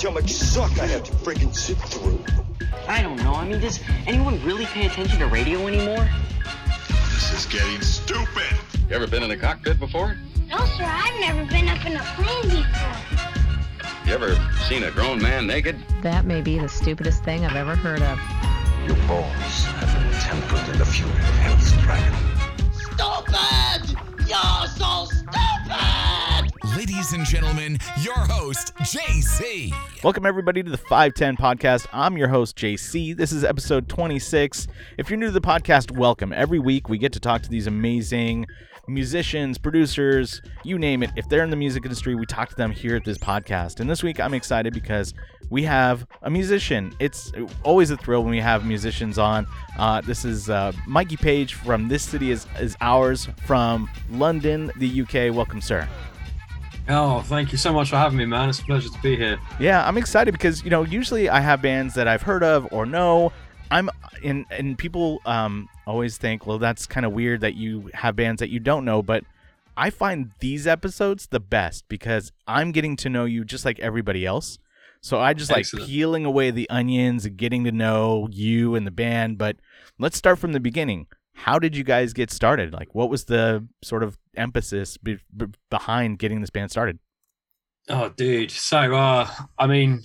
just want how much suck I have to freaking sit through. I don't know. I mean, does anyone really pay attention to radio anymore? This is getting stupid. You ever been in a cockpit before? No, sir, I've never been up in a plane before. You ever seen a grown man naked? That may be the stupidest thing I've ever heard of. Your balls have been tempered in the fury of Hell's Dragon. Stupid! You're so stupid! Ladies and gentlemen, your host, JC. Welcome, everybody, to the 510 podcast. I'm your host, JC. This is episode 26. If you're new to the podcast, welcome. Every week, we get to talk to these amazing musicians, producers, you name it. If they're in the music industry, we talk to them here at this podcast. And this week, I'm excited because we have a musician. It's always a thrill when we have musicians on. Uh, this is uh, Mikey Page from This City is, is Ours from London, the UK. Welcome, sir. Oh, thank you so much for having me, man. It's a pleasure to be here. Yeah, I'm excited because you know usually I have bands that I've heard of or know. I'm and and people um always think, well, that's kind of weird that you have bands that you don't know, but I find these episodes the best because I'm getting to know you just like everybody else. So I just Excellent. like peeling away the onions and getting to know you and the band. But let's start from the beginning. How did you guys get started? Like, what was the sort of emphasis be- be- behind getting this band started? Oh, dude. So, uh, I mean,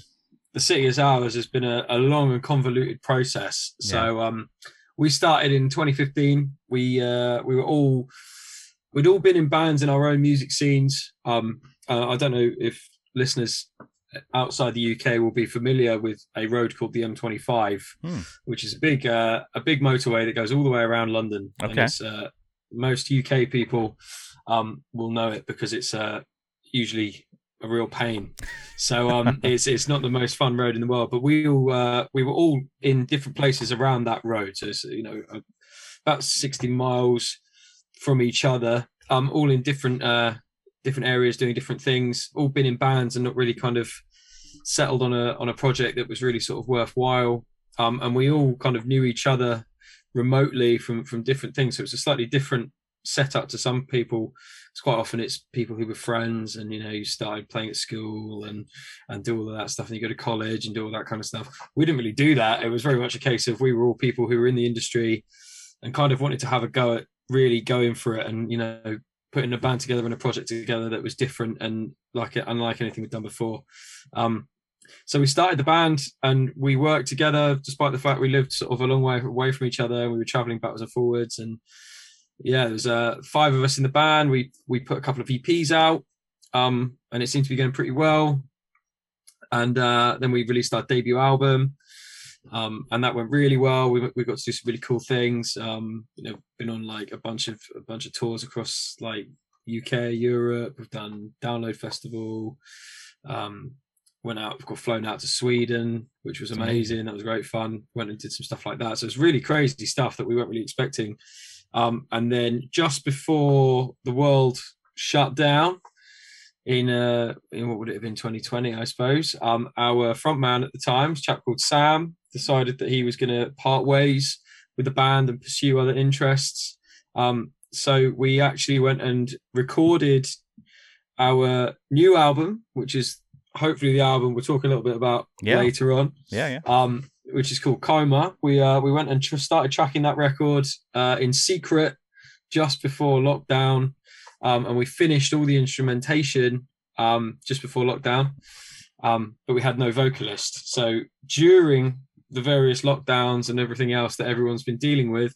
the city is ours has been a, a long and convoluted process. So, um, we started in 2015. We uh, we were all we'd all been in bands in our own music scenes. Um, uh, I don't know if listeners outside the UK will be familiar with a road called the M25, Hmm. which is a big uh, a big motorway that goes all the way around London. And Okay. it's, uh, most UK people um, will know it because it's uh, usually a real pain. So um, it's it's not the most fun road in the world. But we all uh, we were all in different places around that road. So it's you know uh, about sixty miles from each other, um, all in different uh, different areas doing different things. All been in bands and not really kind of settled on a on a project that was really sort of worthwhile. Um, and we all kind of knew each other remotely from from different things. So it's a slightly different setup to some people. It's quite often it's people who were friends and you know you started playing at school and and do all of that stuff and you go to college and do all that kind of stuff. We didn't really do that. It was very much a case of we were all people who were in the industry and kind of wanted to have a go at really going for it and you know putting a band together and a project together that was different and like it unlike anything we've done before. Um, so we started the band and we worked together despite the fact we lived sort of a long way away from each other. And we were traveling backwards and forwards and yeah, there's uh five of us in the band. We we put a couple of EPs out, um, and it seemed to be going pretty well. And uh, then we released our debut album, um, and that went really well. We we got to do some really cool things. Um, you know, been on like a bunch of a bunch of tours across like UK, Europe. We've done Download Festival. Um, went out, got flown out to Sweden, which was amazing. That was great fun. Went and did some stuff like that. So it's really crazy stuff that we weren't really expecting. Um, and then just before the world shut down in uh in what would it have been 2020 i suppose um our front man at the time a chap called sam decided that he was going to part ways with the band and pursue other interests um so we actually went and recorded our new album which is hopefully the album we'll talk a little bit about Yeah. later on Yeah, yeah. um, which is called Coma. We uh, we went and tr- started tracking that record uh, in secret just before lockdown, um, and we finished all the instrumentation um, just before lockdown, um, but we had no vocalist. So during the various lockdowns and everything else that everyone's been dealing with,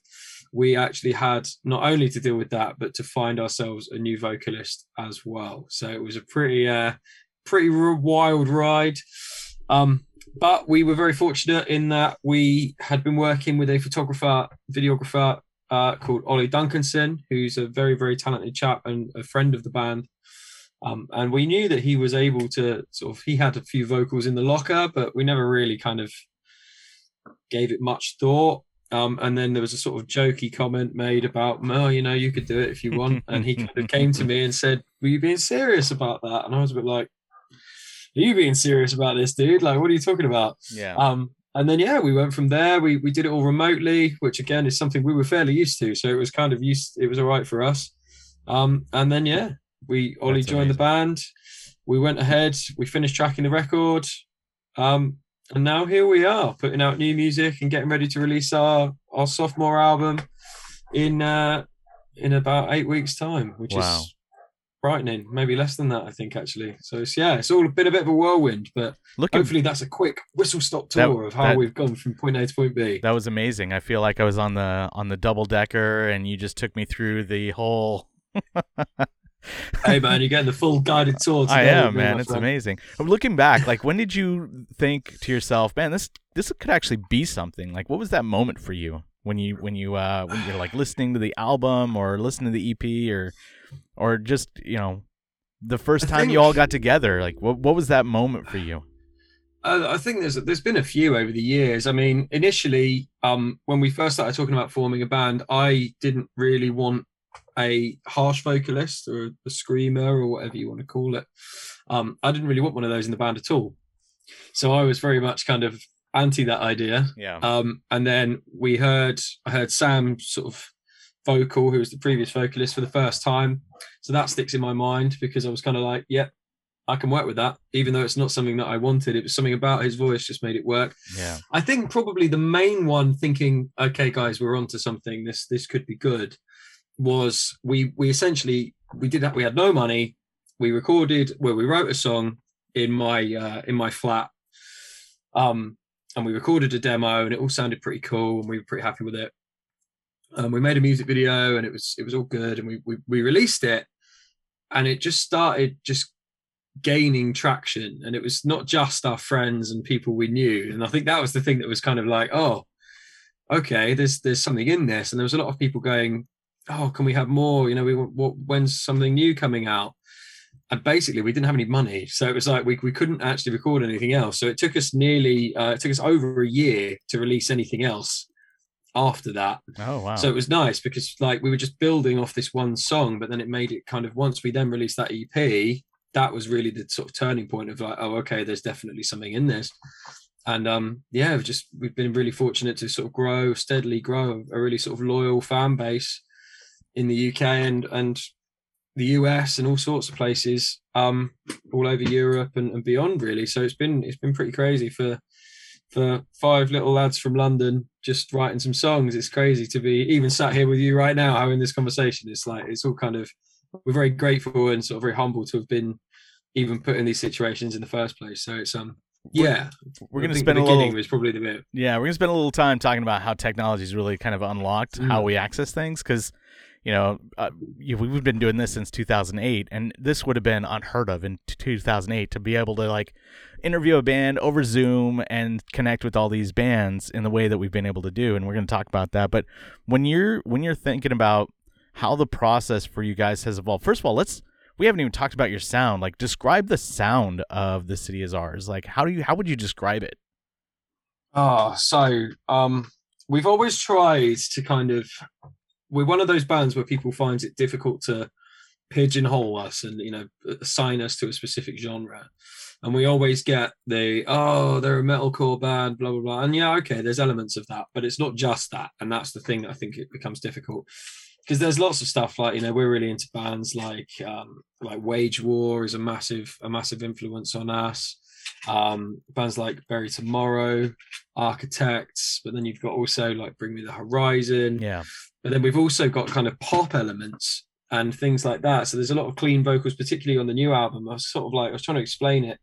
we actually had not only to deal with that, but to find ourselves a new vocalist as well. So it was a pretty uh, pretty wild ride. Um, but we were very fortunate in that we had been working with a photographer, videographer uh, called Oli Duncanson, who's a very, very talented chap and a friend of the band. Um, and we knew that he was able to sort of, he had a few vocals in the locker, but we never really kind of gave it much thought. Um, and then there was a sort of jokey comment made about, well, you know, you could do it if you want. and he kind of came to me and said, Were you being serious about that? And I was a bit like, you being serious about this, dude? Like, what are you talking about? Yeah. Um, and then yeah, we went from there. We we did it all remotely, which again is something we were fairly used to. So it was kind of used. It was all right for us. Um, and then yeah, we Oli That's joined the band. We went ahead. We finished tracking the record. Um, and now here we are, putting out new music and getting ready to release our our sophomore album in uh, in about eight weeks' time, which Wow. is frightening. Maybe less than that, I think actually. So it's yeah, it's all been a bit of a whirlwind, but Looking hopefully that's a quick whistle stop That- tour of how that- we've gone from point A to point B. That was amazing. I feel like I was on the on the double decker, and you just took me through the whole. hey man, you're getting the full guided tour. I am, man. It's friend. amazing. Looking back, like when did you think to yourself, man, this this could actually be something? Like, what was that moment for you when you when you uh when you're like listening to the album or listening to the EP or or just you know the first I time you all got together? Like, what what was that moment for you? Uh, I think there's there's been a few over the years. I mean, initially, um, when we first started talking about forming a band, I didn't really want a harsh vocalist or a screamer or whatever you want to call it. Um, I didn't really want one of those in the band at all. So I was very much kind of anti that idea. Yeah. Um, and then we heard I heard Sam sort of vocal, who was the previous vocalist for the first time. So that sticks in my mind because I was kind of like, yep, I can work with that, even though it's not something that I wanted. It was something about his voice just made it work. Yeah. I think probably the main one thinking, okay, guys, we're onto something. This this could be good. Was we we essentially we did that. We had no money. We recorded well, we wrote a song in my uh, in my flat, um, and we recorded a demo, and it all sounded pretty cool, and we were pretty happy with it. Um, we made a music video, and it was it was all good, and we we, we released it, and it just started just gaining traction and it was not just our friends and people we knew. And i think that was the thing that was kind of like oh okay there's there's something in this. And there was a lot of people going oh can we have more? You know we what when's something new coming out? And basically we didn't have any money. So it was like we, we couldn't actually record anything else. So it took us nearly uh, it took us over a year to release anything else after that Oh wow. so it was nice because like we were just building off this one song, but then it made it kind of once we then released that EP, that was really the sort of turning point of like, oh, okay, there's definitely something in this. And um, yeah, we've just we've been really fortunate to sort of grow, steadily grow a really sort of loyal fan base in the UK and and the US and all sorts of places, um, all over Europe and, and beyond, really. So it's been it's been pretty crazy for for five little lads from London just writing some songs. It's crazy to be even sat here with you right now having this conversation. It's like it's all kind of we're very grateful and sort of very humble to have been even put in these situations in the first place. So it's um yeah. We're I gonna spend a little beginning was probably the bit. Yeah, we're gonna spend a little time talking about how technology's really kind of unlocked how Mm. we access things because, you know, uh, we've been doing this since 2008, and this would have been unheard of in 2008 to be able to like interview a band over Zoom and connect with all these bands in the way that we've been able to do, and we're gonna talk about that. But when you're when you're thinking about how the process for you guys has evolved, first of all, let's we haven't even talked about your sound. Like, describe the sound of the city is ours. Like, how do you how would you describe it? Oh, so um, we've always tried to kind of. We're one of those bands where people finds it difficult to pigeonhole us and you know assign us to a specific genre, and we always get the oh they're a metalcore band blah blah blah, and yeah okay there's elements of that, but it's not just that, and that's the thing that I think it becomes difficult because there's lots of stuff like you know we're really into bands like um, like Wage War is a massive a massive influence on us. Um, bands like Bury Tomorrow, Architects, but then you've got also like Bring Me the Horizon. Yeah. But then we've also got kind of pop elements and things like that. So there's a lot of clean vocals, particularly on the new album. I was sort of like I was trying to explain it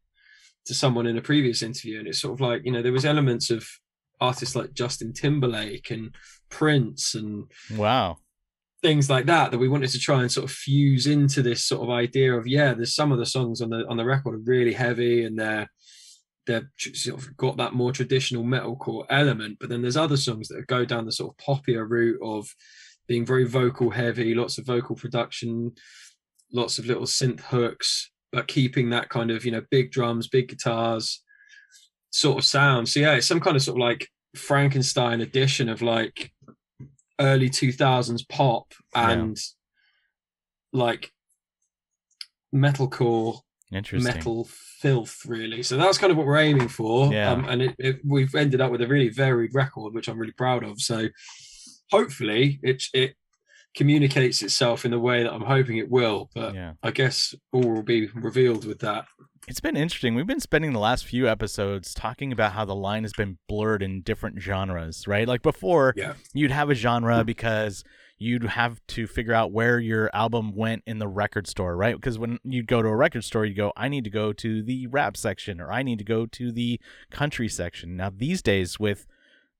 to someone in a previous interview, and it's sort of like you know there was elements of artists like Justin Timberlake and Prince and Wow. things like that that we wanted to try and sort of fuse into this sort of idea of yeah there's some of the songs on the on the record are really heavy and they're they're tr- sort of got that more traditional metalcore element but then there's other songs that go down the sort of poppier route of being very vocal heavy lots of vocal production lots of little synth hooks but keeping that kind of you know big drums big guitars sort of sound so yeah it's some kind of sort of like frankenstein edition of like early 2000s pop Yeah. and like metalcore Interesting. metal filth, really. So that's kind of what we're aiming for. Yeah. Um, and it, it, we've ended up with a really varied record, which I'm really proud of. So hopefully it it communicates itself in the way that I'm hoping it will. But Yeah. I guess all will be revealed with that. It's been interesting. We've been spending the last few episodes talking about how the line has been blurred in different genres, right? Like before, Yeah. you'd have a genre because you'd have to figure out where your album went in the record store, right? Because when you'd go to a record store, you go, I need to go to the rap section or I need to go to the country section. Now, these days, with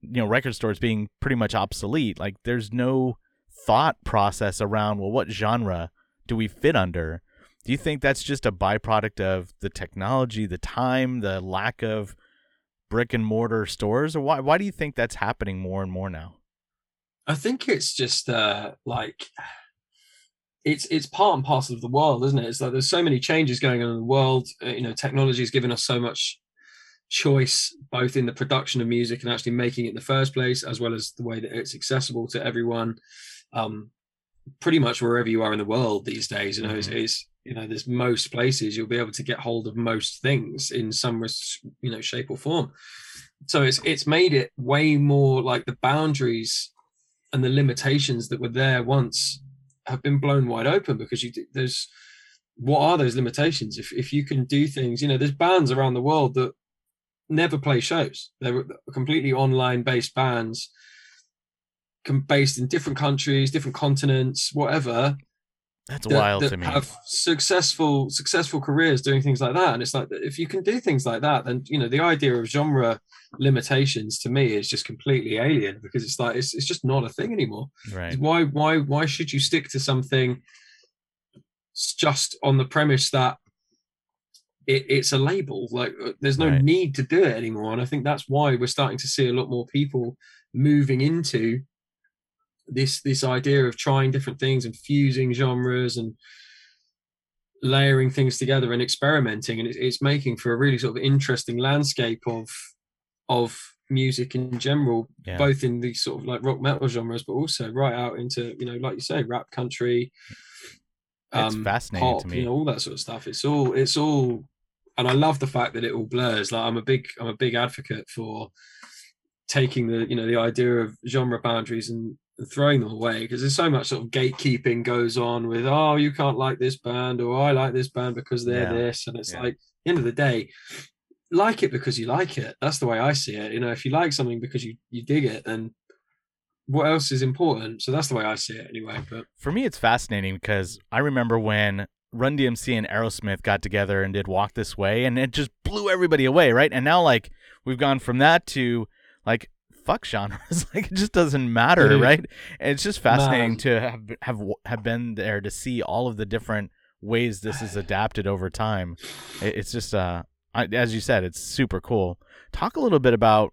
you know record stores being pretty much obsolete, like there's no thought process around well, what genre do we fit under? Do you think that's just a byproduct of the technology, the time, the lack of brick and mortar stores, or why? Why do you think that's happening more and more now? I think it's just uh, like it's it's part and parcel of the world, isn't it? It's like there's so many changes going on in the world. Uh, you know, technology has given us so much choice, both in the production of music and actually making it in the first place, as well as the way that it's accessible to everyone. Um, pretty much wherever you are in the world these days, you know, it's, it's you know, there's most places you'll be able to get hold of most things in some you know shape or form. So it's it's made it way more like the boundaries and the limitations that were there once have been blown wide open because you there's what are those limitations? If if you can do things you know there's bands around the world that never play shows. They're completely online based bands based in different countries different continents whatever That's that- wild that to me. have successful successful careers doing things like that and it's like if you can do things like that then you know the idea of genre limitations to me is just completely alien because it's like it's, it's just not a thing anymore Right. why why why should you stick to something just on the premise that it, it's a label like uh, there's no Right. need to do it anymore and i think that's why we're starting to see a lot more people moving into this this idea of trying different things and fusing genres and layering things together and experimenting and it's, it's making for a really sort of interesting landscape of of music in general Yeah. both in the sort of like rock metal genres but also right out into you know like you say rap country It's um, fascinating to pop, me. you know all that sort of stuff it's all it's all and i love the fact that it all blurs like i'm a big i'm a big advocate for taking the you know the idea of genre boundaries and throwing them away because there's so much sort of gatekeeping goes on with oh you can't like this band or i like this band because they're Yeah. this and it's Yeah. like end of the day like it because you like it that's the way i see it you know if you like something because you you dig it then what else is important so that's the way i see it anyway but For me, it's fascinating because I remember when Run DMC and Aerosmith got together and did Walk This Way, and it just blew everybody away, right? And now, like, we've gone from that to like fuck genres, like it just doesn't matter, right? And it's just fascinating Man. to have have have been there to see all of the different ways this is adapted over time. It- It's just, uh, I, as you said, it's super cool. Talk a little bit about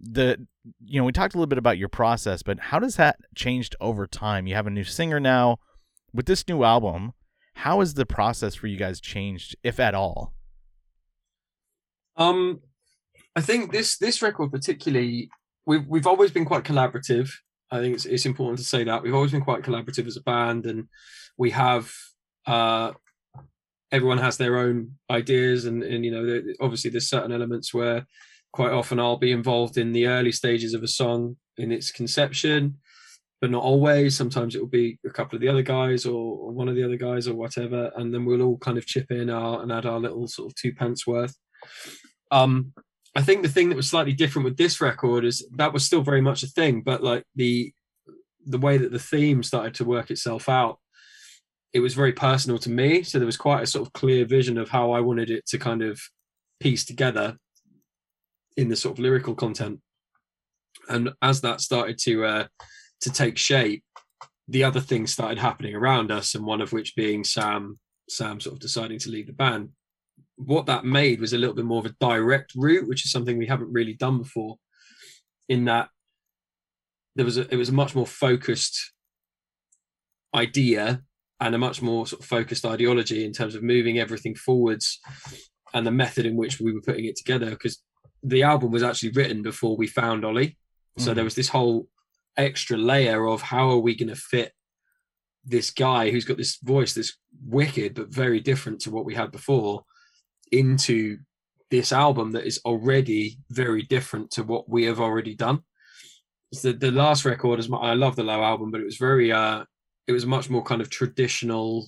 the you know we talked a little bit about your process but how does that changed over time you have a new singer now with this new album how has the process for you guys changed if at all Um, I think this this record particularly, we've we've always been quite collaborative. I think it's it's important to say that we've always been quite collaborative as a band, and we have uh, everyone has their own ideas, and and you know obviously there's certain elements where quite often I'll be involved in the early stages of a song in its conception, but not always. Sometimes it will be a couple of the other guys or, or one of the other guys or whatever, and then we'll all kind of chip in our and add our little sort of two pence worth. Um, I think the thing that was slightly different with this record is that was still very much a thing, but like the the way that the theme started to work itself out, it was very personal to me. So there was quite a sort of clear vision of how I wanted it to kind of piece together in the sort of lyrical content. And as that started to uh, to take shape, the other things started happening around us, and one of which being Sam Sam sort of deciding to leave the band what that made was a little bit more of a direct route, which is something we haven't really done before. In that there was a it was a much more focused idea and a much more sort of focused ideology in terms of moving everything forwards and the method in which we were putting it together. Because the album was actually written before we found Oli, so Mhm. there was this whole extra layer of how are we going to fit this guy who's got this voice that's wicked but very different to what we had before into this album that is already very different to what we have already done. The the last record is my, I love the Low album, but it was very uh it was much more kind of traditional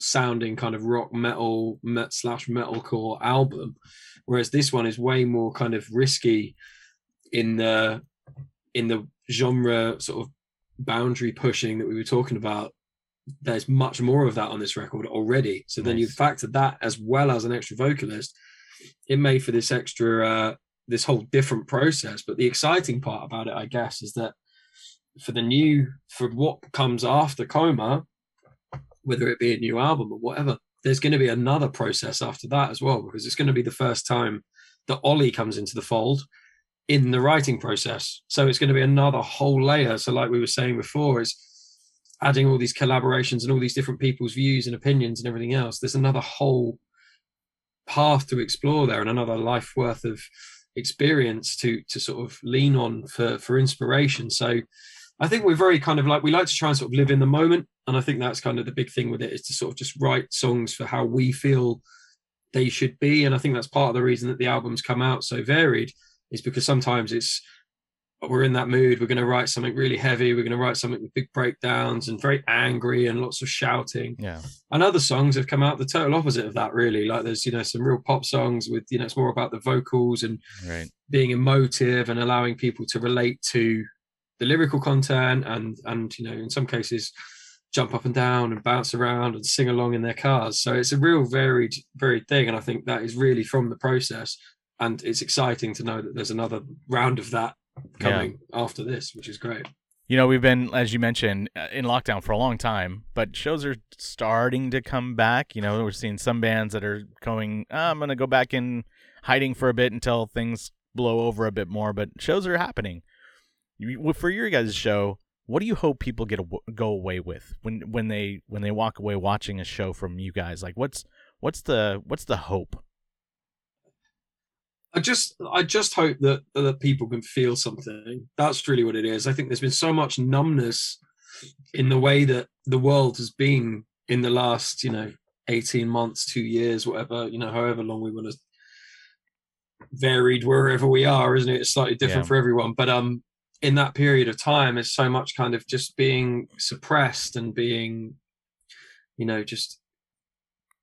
sounding kind of rock metal met slash metalcore album, whereas this one is way more kind of risky in the in the genre sort of boundary pushing that we were talking about there's much more of that on this record already so nice. then you factor that as well as an extra vocalist it made for this extra uh this whole different process but the exciting part about it i guess is that for the new for what comes after coma whether it be a new album or whatever there's going to be another process after that as well because it's going to be the first time that oli comes into the fold in the writing process. So it's going to be another whole layer. So, like we were saying before, is adding all these collaborations and all these different people's views and opinions and everything else. There's another whole path to explore there and another life worth of experience to to sort of lean on for for inspiration. So I think we're very kind of like we like to try and sort of live in the moment. And I think that's kind of the big thing with it is to sort of just write songs for how we feel they should be. And I think that's part of the reason that the albums come out so varied is because sometimes it's we're in that mood. We're going to write something really heavy. We're going to write something with big breakdowns and very angry and lots of shouting. Yeah. And other songs have come out the total opposite of that really. Like there's you know some real pop songs with you know it's more about the vocals and right. being emotive and allowing people to relate to the lyrical content and and you know in some cases jump up and down and bounce around and sing along in their cars. So it's a real varied varied thing and i think that is really from the process. And it's exciting to know that there's another round of that coming yeah. after this, which is great. You know, we've been, as you mentioned, uh, in lockdown for a long time, but shows are starting to come back. You know, we're seeing some bands that are going, oh, I'm going to go back in hiding for a bit until things blow over a bit more, but shows are happening. For your guys' show, what do you hope people get a, go away with when when they when they walk away watching a show from you guys? Like, what's what's the what's the hope? I just I just hope that that people can feel something. That's really what it is. I think there's been so much numbness in the way that the world has been in the last, you know, 18 months, two years, whatever, you know, however long we want to varied wherever we are, isn't it? It's slightly different yeah. for everyone. But um in that period of time it's so much kind of just being suppressed and being, you know, just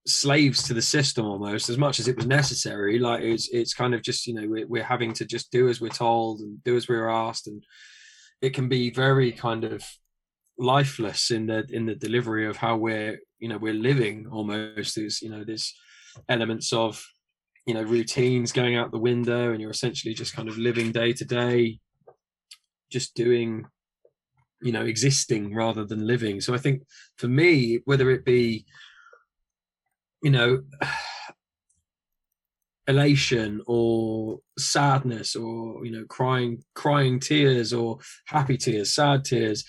slaves to the system almost as much as it was necessary. Like it's it's kind of just you know we're, we're having to just do as we're told and do as we're asked. And it can be very kind of lifeless in the in the delivery of how we're you know we're living almost. There's you know there's elements of you know routines going out the window and you're essentially just kind of living day to day just doing you know existing rather than living. So i think for me whether it be you know elation or sadness or you know crying crying tears or happy tears sad tears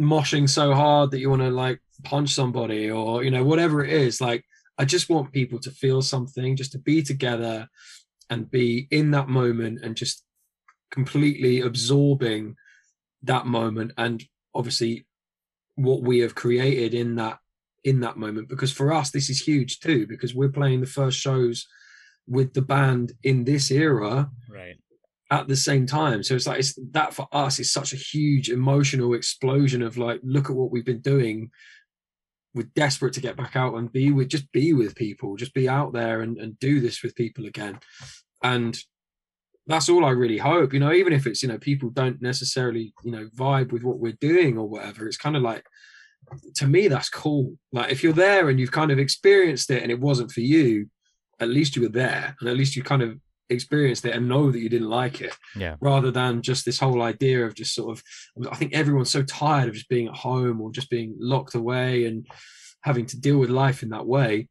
moshing so hard that you want to like punch somebody or you know whatever it is like i just want people to feel something just to be together and be in that moment and just completely absorbing that moment and obviously what we have created in that in that moment because for us this is huge too because we're playing the first shows with the band in this era right. at the same time. So it's like it's that for us is such a huge emotional explosion of like look at what we've been doing. We're desperate to get back out and be with just be with people just be out there and, and do this with people again. And that's all i really hope you know even if it's you know people don't necessarily you know vibe with what we're doing or whatever it's kind of like to me that's cool. Like if you're there and you've kind of experienced it and it wasn't for you at least you were there and at least you kind of experienced it and know that you didn't like it yeah. rather than just this whole idea of just sort of i think everyone's so tired of just being at home or just being locked away and having to deal with life in that way.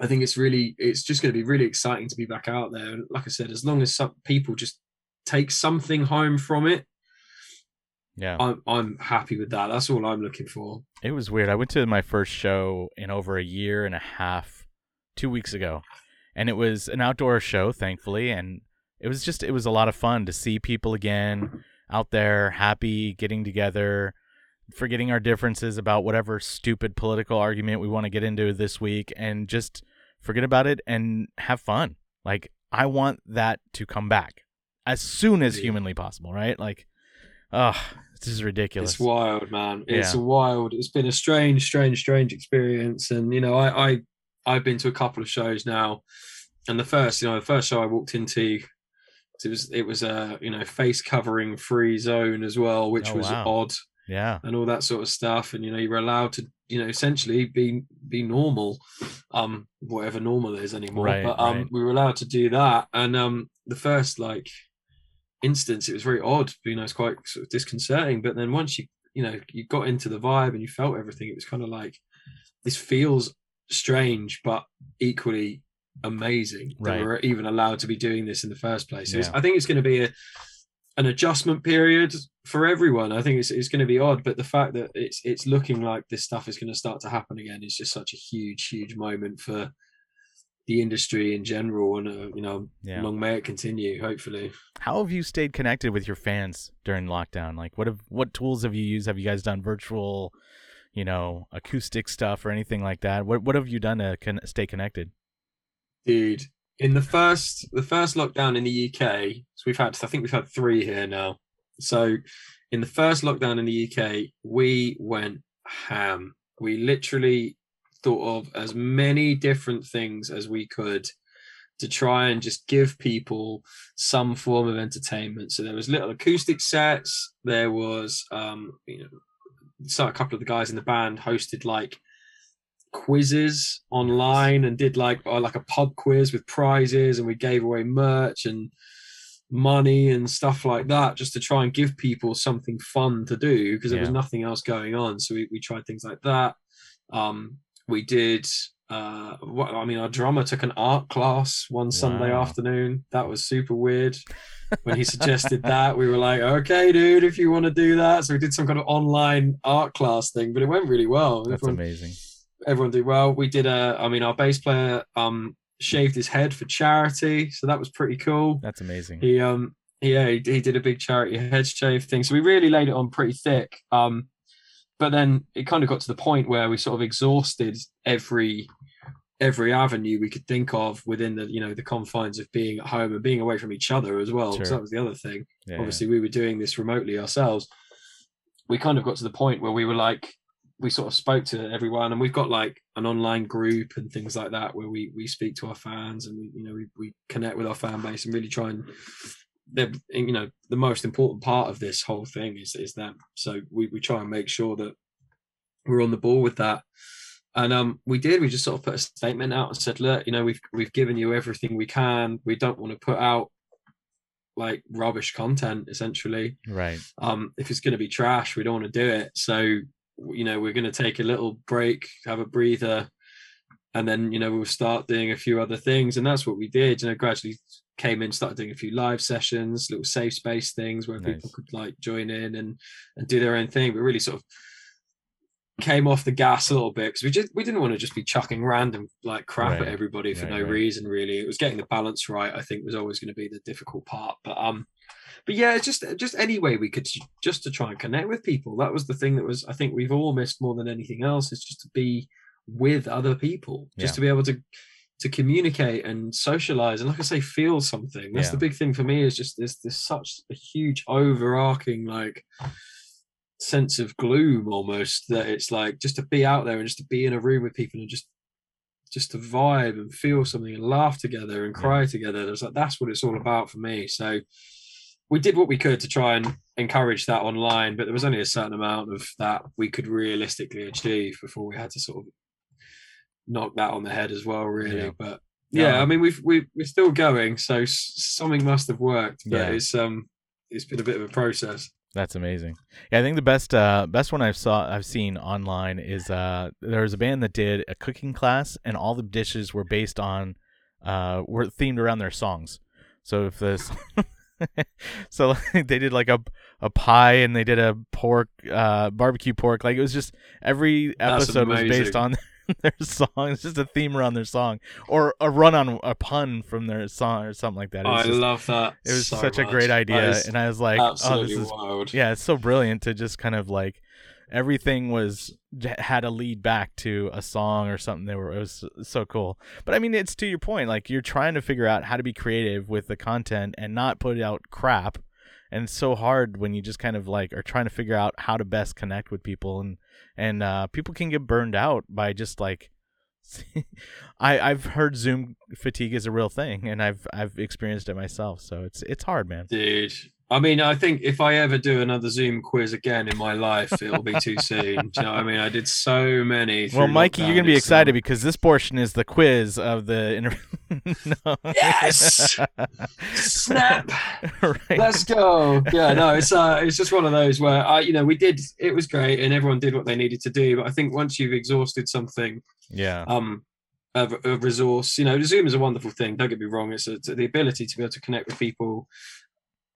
I think it's really it's just going to be really exciting to be back out there. And like i said as long as some people just take something home from it yeah. I'm I'm happy with that. That's all I'm looking for. It was weird. I went to my first show in over a year and a half, two weeks ago, and it was an outdoor show, thankfully, and it was just it was a lot of fun to see people again out there, happy, getting together, forgetting our differences about whatever stupid political argument we want to get into this week and just forget about it and have fun. Like I want that to come back as soon as humanly possible, right? Like oh, this is ridiculous. It's wild, man. It's Yeah. wild. It's been a strange, strange, strange experience. And you know, I, I I've been to a couple of shows now, and the first, you know, the first show I walked into, it was it was a you know face covering free zone as well, which Oh, was wow. odd Yeah. and all that sort of stuff. And you know, you were allowed to you know essentially be be normal, um, whatever normal is anymore. Right, but um, right. we were allowed to do that. And um, the first like instance, it was very odd. You know, it's quite sort of disconcerting. But then once you you know you got into the vibe and you felt everything, it was kind of like this feels strange, but equally amazing Right. that we're even allowed to be doing this in the first place. So Yeah. I think it's going to be a an adjustment period for everyone. I think it's it's going to be odd, but the fact that it's it's looking like this stuff is going to start to happen again is just such a huge, huge moment for the industry in general. And uh, you know, Yeah. long may it continue. Hopefully, How have you stayed connected with your fans during lockdown? Like what have what tools have you used? Have you guys done virtual, you know, acoustic stuff or anything like that? What what have you done to con- stay connected? dude. In the first the first lockdown in the UK, so we've had I think we've had three here now. So in the first lockdown in the UK, we went ham. We literally thought of as many different things as we could to try and just give people some form of entertainment. So there was little acoustic sets. There was, um, you know, so a couple of the guys in the band hosted like quizzes online and did like uh, like a pub quiz with prizes, and we gave away merch and money and stuff like that just to try and give people something fun to do because there was nothing else going on. So we, we tried things like that. Um, we did uh what I mean our drummer took an art class one Sunday Wow. afternoon. That was super weird. When he suggested that, we were like, okay, dude, if you want to do that. So we did some kind of online art class thing, but it went really well. That's Everyone- amazing. everyone did well. We did a, I mean, our bass player um shaved his head for charity, so that was pretty cool. That's amazing. He um yeah, he, he did a big charity head shave thing, so we really laid it on pretty thick. Um, but then it kind of got to the point where we sort of exhausted every every avenue we could think of within the you know the confines of being at home and being away from each other as well. Because Sure. that was the other thing Yeah, obviously we were doing this remotely ourselves we kind of got to the point where we were like we sort of spoke to everyone and we've got like an online group and things like that where we we speak to our fans and we you know we, we connect with our fan base and really try and they're you know the most important part of this whole thing is is them. So we, we try and make sure that we're on the ball with that. And um we did we just sort of put a statement out and said look you know we've we've given you everything we can. We don't want to put out like rubbish content essentially. Right. um if it's going to be trash we don't want to do it. So you know we're going to take a little break have a breather and then you know we'll start doing a few other things. And that's what we did you know gradually came in started doing a few live sessions little safe space things where people could like join in and and do their own thing but really sort of came off the gas a little bit because we just we didn't want to just be chucking random like crap Right. at everybody for Right, no right. reason really it was getting the balance right i think was always going to be the difficult part but um but yeah it's just just any way we could just to try and connect with people that was the thing that was i think we've all missed more than anything else is just to be with other people just Yeah. to be able to to communicate and socialize and like i say feel something. That's Yeah. the big thing for me is just there's this such a huge overarching like sense of gloom almost that it's like just to be out there and just to be in a room with people and just just to vibe and feel something and laugh together and cry together. It's like that's what it's all about for me. So we did what we could to try and encourage that online but there was only a certain amount of that we could realistically achieve before we had to sort of knock that on the head as well really Yeah. but yeah Yeah. i mean we've we, we're still going so something must have worked but Yeah. it's um it's been a bit of a process That's amazing. Yeah, I think the best uh best one I've saw I've seen online is uh there was a band that did a cooking class and all the dishes were based on uh were themed around their songs. So if this so like, they did like a a pie and they did a pork uh barbecue pork like it was just every episode was based on their song. It's just a theme around their song or a run on a pun from their song or something like that. It was I love that. it was so such a great idea and i was like oh this is wild. yeah it's so brilliant to just kind of like everything was had a lead back to a song or something they were it was so cool but i mean it's to your point like you're trying to figure out how to be creative with the content and not put out crap and it's so hard when you just kind of like are trying to figure out how to best connect with people and and uh, people can get burned out by just like I I've heard Zoom fatigue is a real thing, and I've I've experienced it myself. So it's it's hard, man. Dude, I mean, I think if I ever do another Zoom quiz again in my life, it'll be too soon. Do you know what I mean? I did so many. Well, Mikey, you're gonna be excited um, because this portion is the quiz of the interview. no. Yes! Snap. right. Let's go. Yeah, no, it's uh, it's just one of those where I, you know, we did. It was great, and everyone did what they needed to do. But I think once you've exhausted something, Yeah. um, a, a resource, you know, Zoom is a wonderful thing. Don't get me wrong. It's, a, it's the ability to be able to connect with people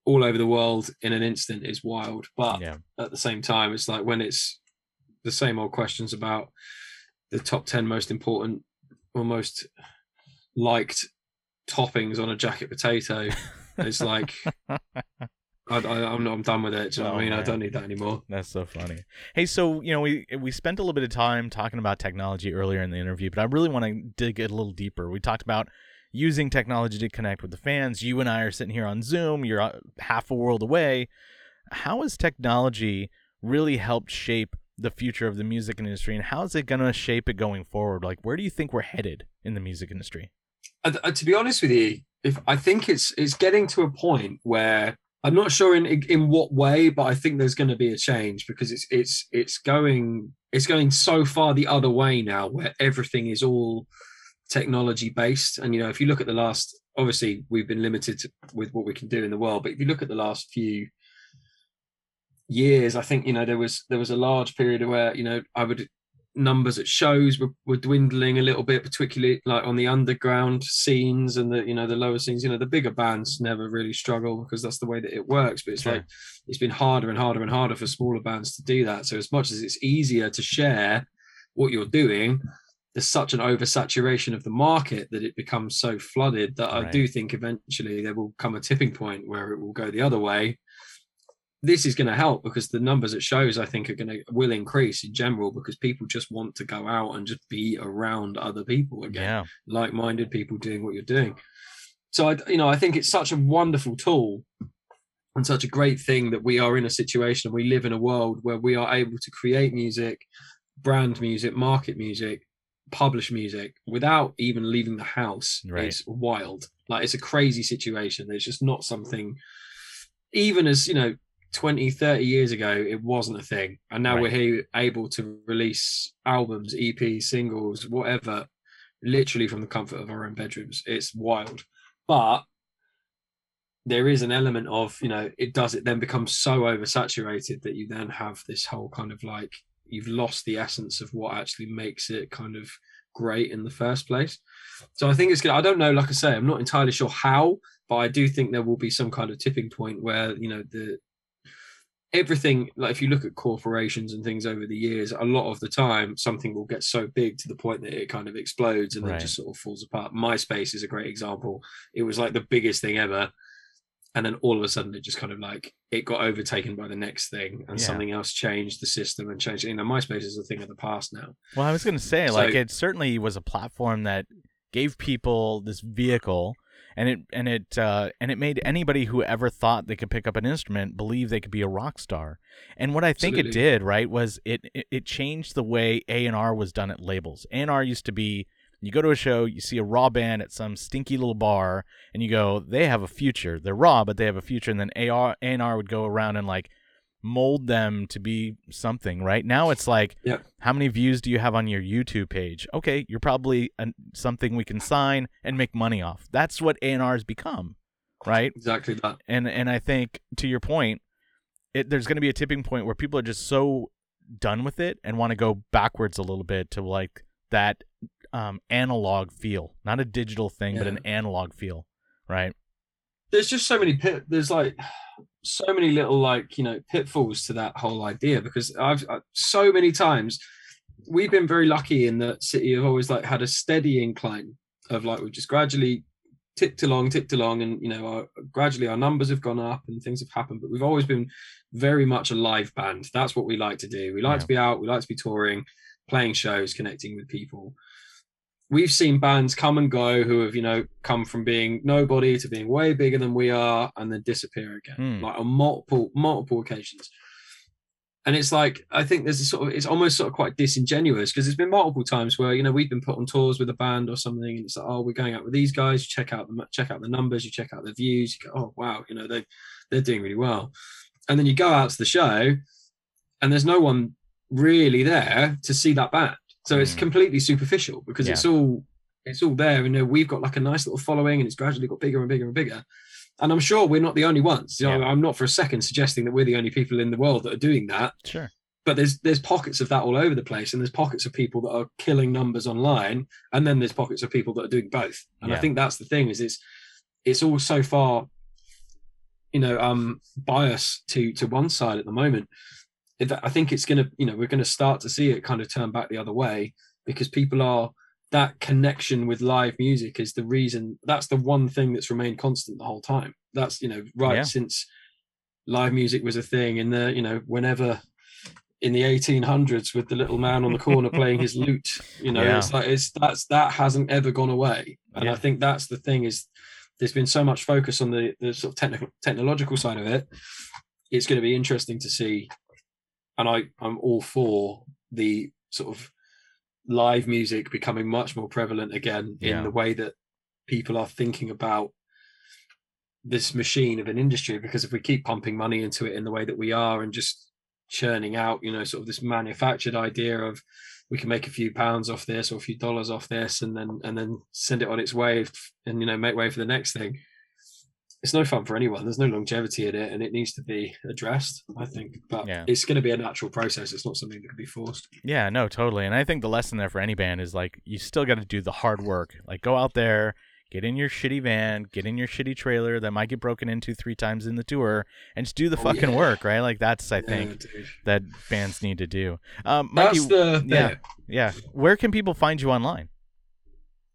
all over the world in an instant is wild. But Yeah. at the same time, it's like when it's the same old questions about the top 10 most important or most liked toppings on a jacket potato. It's like, I, I, I'm, I'm done with it. Do you know what Oh, I mean? I don't need that anymore. That's so funny. Hey, so you know we we spent a little bit of time talking about technology earlier in the interview, but I really want to dig it a little deeper. We talked about using technology to connect with the fans. You and I are sitting here on Zoom. You're uh, half a world away. How has technology really helped shape the future of the music industry, and how is it going to shape it going forward? Like, where do you think we're headed in the music industry? Uh, to be honest with you, if I think it's it's getting to a point where I'm not sure in in what way, but I think there's going to be a change because it's it's it's going it's going so far the other way now, where everything is all technology based. And you know, if you look at the last, obviously we've been limited to, with what we can do in the world, but if you look at the last few years, I think you know there was there was a large period where you know I would numbers at shows were, were dwindling a little bit, particularly like on the underground scenes and the you know the lower scenes. You know the bigger bands never really struggle because that's the way that it works. But it's Sure. like it's been harder and harder and harder for smaller bands to do that. So as much as it's easier to share what you're doing, there's such an oversaturation of the market that it becomes so flooded that I do think eventually there will come a tipping point where it will go the other way this is going to help because the numbers it shows I think are going to will increase in general because people just want to go out and just be around other people again, Yeah. like-minded people doing what you're doing. So I, you know, I think it's such a wonderful tool and such a great thing that we are in a situation and we live in a world where we are able to create music, brand music, market music, publish music without even leaving the house. Right. It's wild. Like it's a crazy situation. It's just not something even as, you know, 20 30 years ago it wasn't a thing and now Right. we're here able to release albums eps singles whatever literally from the comfort of our own bedrooms it's wild but there is an element of you know it does it then becomes so oversaturated that you then have this whole kind of like you've lost the essence of what actually makes it kind of great in the first place. So i think it's good i don't know like i say i'm not entirely sure how but i do think there will be some kind of tipping point where you know the everything like if you look at corporations and things over the years a lot of the time something will get so big to the point that it kind of explodes and Right. then just sort of falls apart. Myspace is a great example. It was like the biggest thing ever and then all of a sudden it just kind of like it got overtaken by the next thing and Yeah. something else changed the system and changed you know myspace is a thing of the past now Well, I was going to say, like, it certainly was a platform that gave people this vehicle, and it and it uh, and it made anybody who ever thought they could pick up an instrument believe they could be a rock star. And what I think it did, right, was it it, it changed the way A and R was done at labels. A and R used to be. You go to a show, you see a raw band at some stinky little bar, and you go, they have a future. They're raw, but they have a future. And then AR, A&R would go around and like mold them to be something, right? Now it's like, Yeah. how many views do you have on your YouTube page? Okay, you're probably an, something we can sign and make money off. That's what A&R has become, right? exactly that And and I think to your point, it, there's going to be a tipping point where people are just so done with it and want to go backwards a little bit to like that um, analog feel, not a digital thing, but an analog feel, right? there's just so many pit there's like so many little like you know pitfalls to that whole idea because i've I, so many times we've been very lucky in that city have always like had a steady incline of like we've just gradually ticked along, ticked along, and you know, our, gradually our numbers have gone up and things have happened. But we've always been very much a live band. That's what we like to do. We like Yeah. to be out. We like to be touring, playing shows, connecting with people. We've seen bands come and go who have, you know, come from being nobody to being way bigger than we are, and then disappear again, Hmm. like on multiple multiple occasions and it's like I think there's a sort of it's almost sort of quite disingenuous because there's been multiple times where you know we've been put on tours with a band or something, and it's like oh we're going out with these guys. You check out the check out the numbers, you check out the views. You go oh wow you know they they're doing really well, and then you go out to the show, and there's no one really there to see that band. So it's Mm. completely superficial because Yeah. it's all it's all there. And you know, we've got like a nice little following, and it's gradually got bigger and bigger and bigger. And I'm sure we're not the only ones. You know, Yeah. I'm not for a second suggesting that we're the only people in the world that are doing that Sure. but there's there's pockets of that all over the place and there's pockets of people that are killing numbers online and then there's pockets of people that are doing both and Yeah. i think that's the thing is it's it's all so far you know um bias to to one side at the moment i think it's gonna you know we're gonna start to see it kind of turn back the other way because people are that connection with live music is the reason that's the one thing that's remained constant the whole time that's you know right Yeah. since live music was a thing in the you know whenever in the 1800s with the little man on the corner playing his lute you know Yeah. it's like it's that's that hasn't ever gone away and Yeah. i think that's the thing is there's been so much focus on the, the sort of technical technological side of it it's going to be interesting to see and i i'm all for the sort of live music becoming much more prevalent again in Yeah. the way that people are thinking about this machine of an industry because if we keep pumping money into it in the way that we are and just churning out you know sort of this manufactured idea of we can make a few pounds off this or a few dollars off this and then and then send it on its way and you know make way for the next thing it's no fun for anyone there's no longevity in it and it needs to be addressed i think but Yeah. it's going to be a natural process it's not something that can be forced Yeah, no, totally. And I think the lesson there for any band is like you still got to do the hard work. Like go out there, get in your shitty van, get in your shitty trailer that might get broken into three times in the tour, and just do the Oh, fucking yeah. work, right? Like that's I think that bands need to do. Um, Mikey, that's the yeah, yeah. Where can people find you online?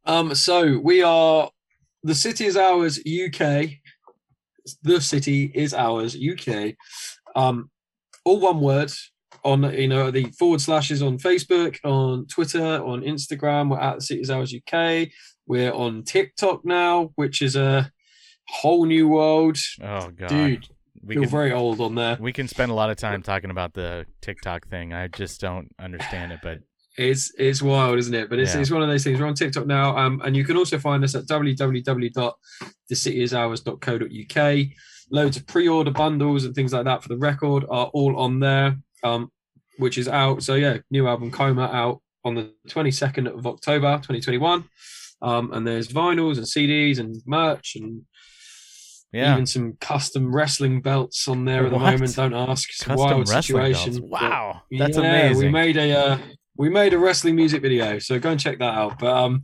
Um, so we are the city is ours, UK. The city is ours, UK. Um, all one word on you know the forward slashes on Facebook, on Twitter, on Instagram. We're at the city is ours UK. We're on TikTok now, which is a whole new world, Oh god, dude. we feel can very old on there. we can spend a lot of time talking about the TikTok thing. I just don't understand it, but It's it's wild, isn't it? But it's, Yeah. it's one of those things. We're on TikTok now, um, and you can also find us at www.thecityisours.co.uk. Loads of pre-order bundles and things like that for the record are all on there, um, which is out. So yeah, new album Coma out on the 22nd of October, 2021. Um, and there's vinyls and CDs and merch and yeah, even some custom wrestling belts on there at the moment. Don't ask. It's a custom wild situation. belts. Wow, that's yeah, amazing. We made a uh, we made a wrestling music video, so go and check that out. But um,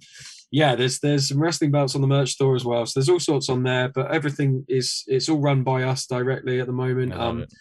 yeah, there's there's some wrestling belts on the merch store as well. So there's all sorts on there, but everything is it's all run by us directly at the moment. Um, it.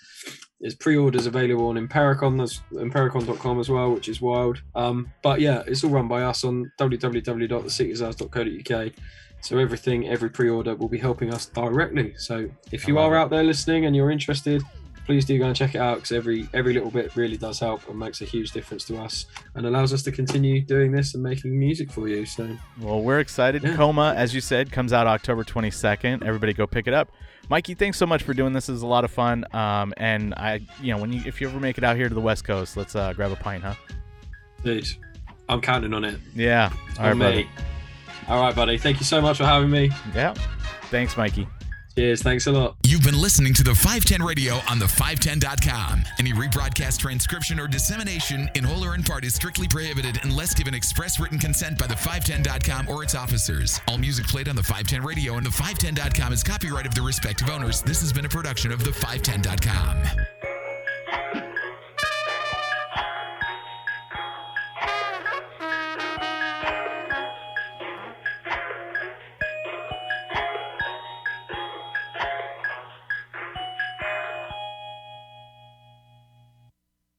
there's pre-orders available on Impericon, there's impericon.com as well, which is wild. Um, but yeah, it's all run by us on www.thecityisours.co.uk. So everything, every pre-order will be helping us directly. So if you are out there listening and you're interested, please do go and check it out because every every little bit really does help and makes a huge difference to us and allows us to continue doing this and making music for you. So Well, we're excited. Yeah. Coma, as you said, comes out October 22nd. Everybody go pick it up. Mikey, thanks so much for doing this. This is a lot of fun. Um, and I, you know, when you if you ever make it out here to the West Coast, let's uh, grab a pint, huh? dude, I'm counting on it. Yeah. All right, me. All right, buddy. Thank you so much for having me. Yeah. Thanks, Mikey. Cheers. Thanks a lot. You've been listening to the 510 Radio on the 510.com. Any rebroadcast, transcription, or dissemination in whole or in part is strictly prohibited unless given express written consent by the 510.com or its officers. All music played on the 510 Radio and the 510.com is copyright of the respective owners. This has been a production of the 510.com.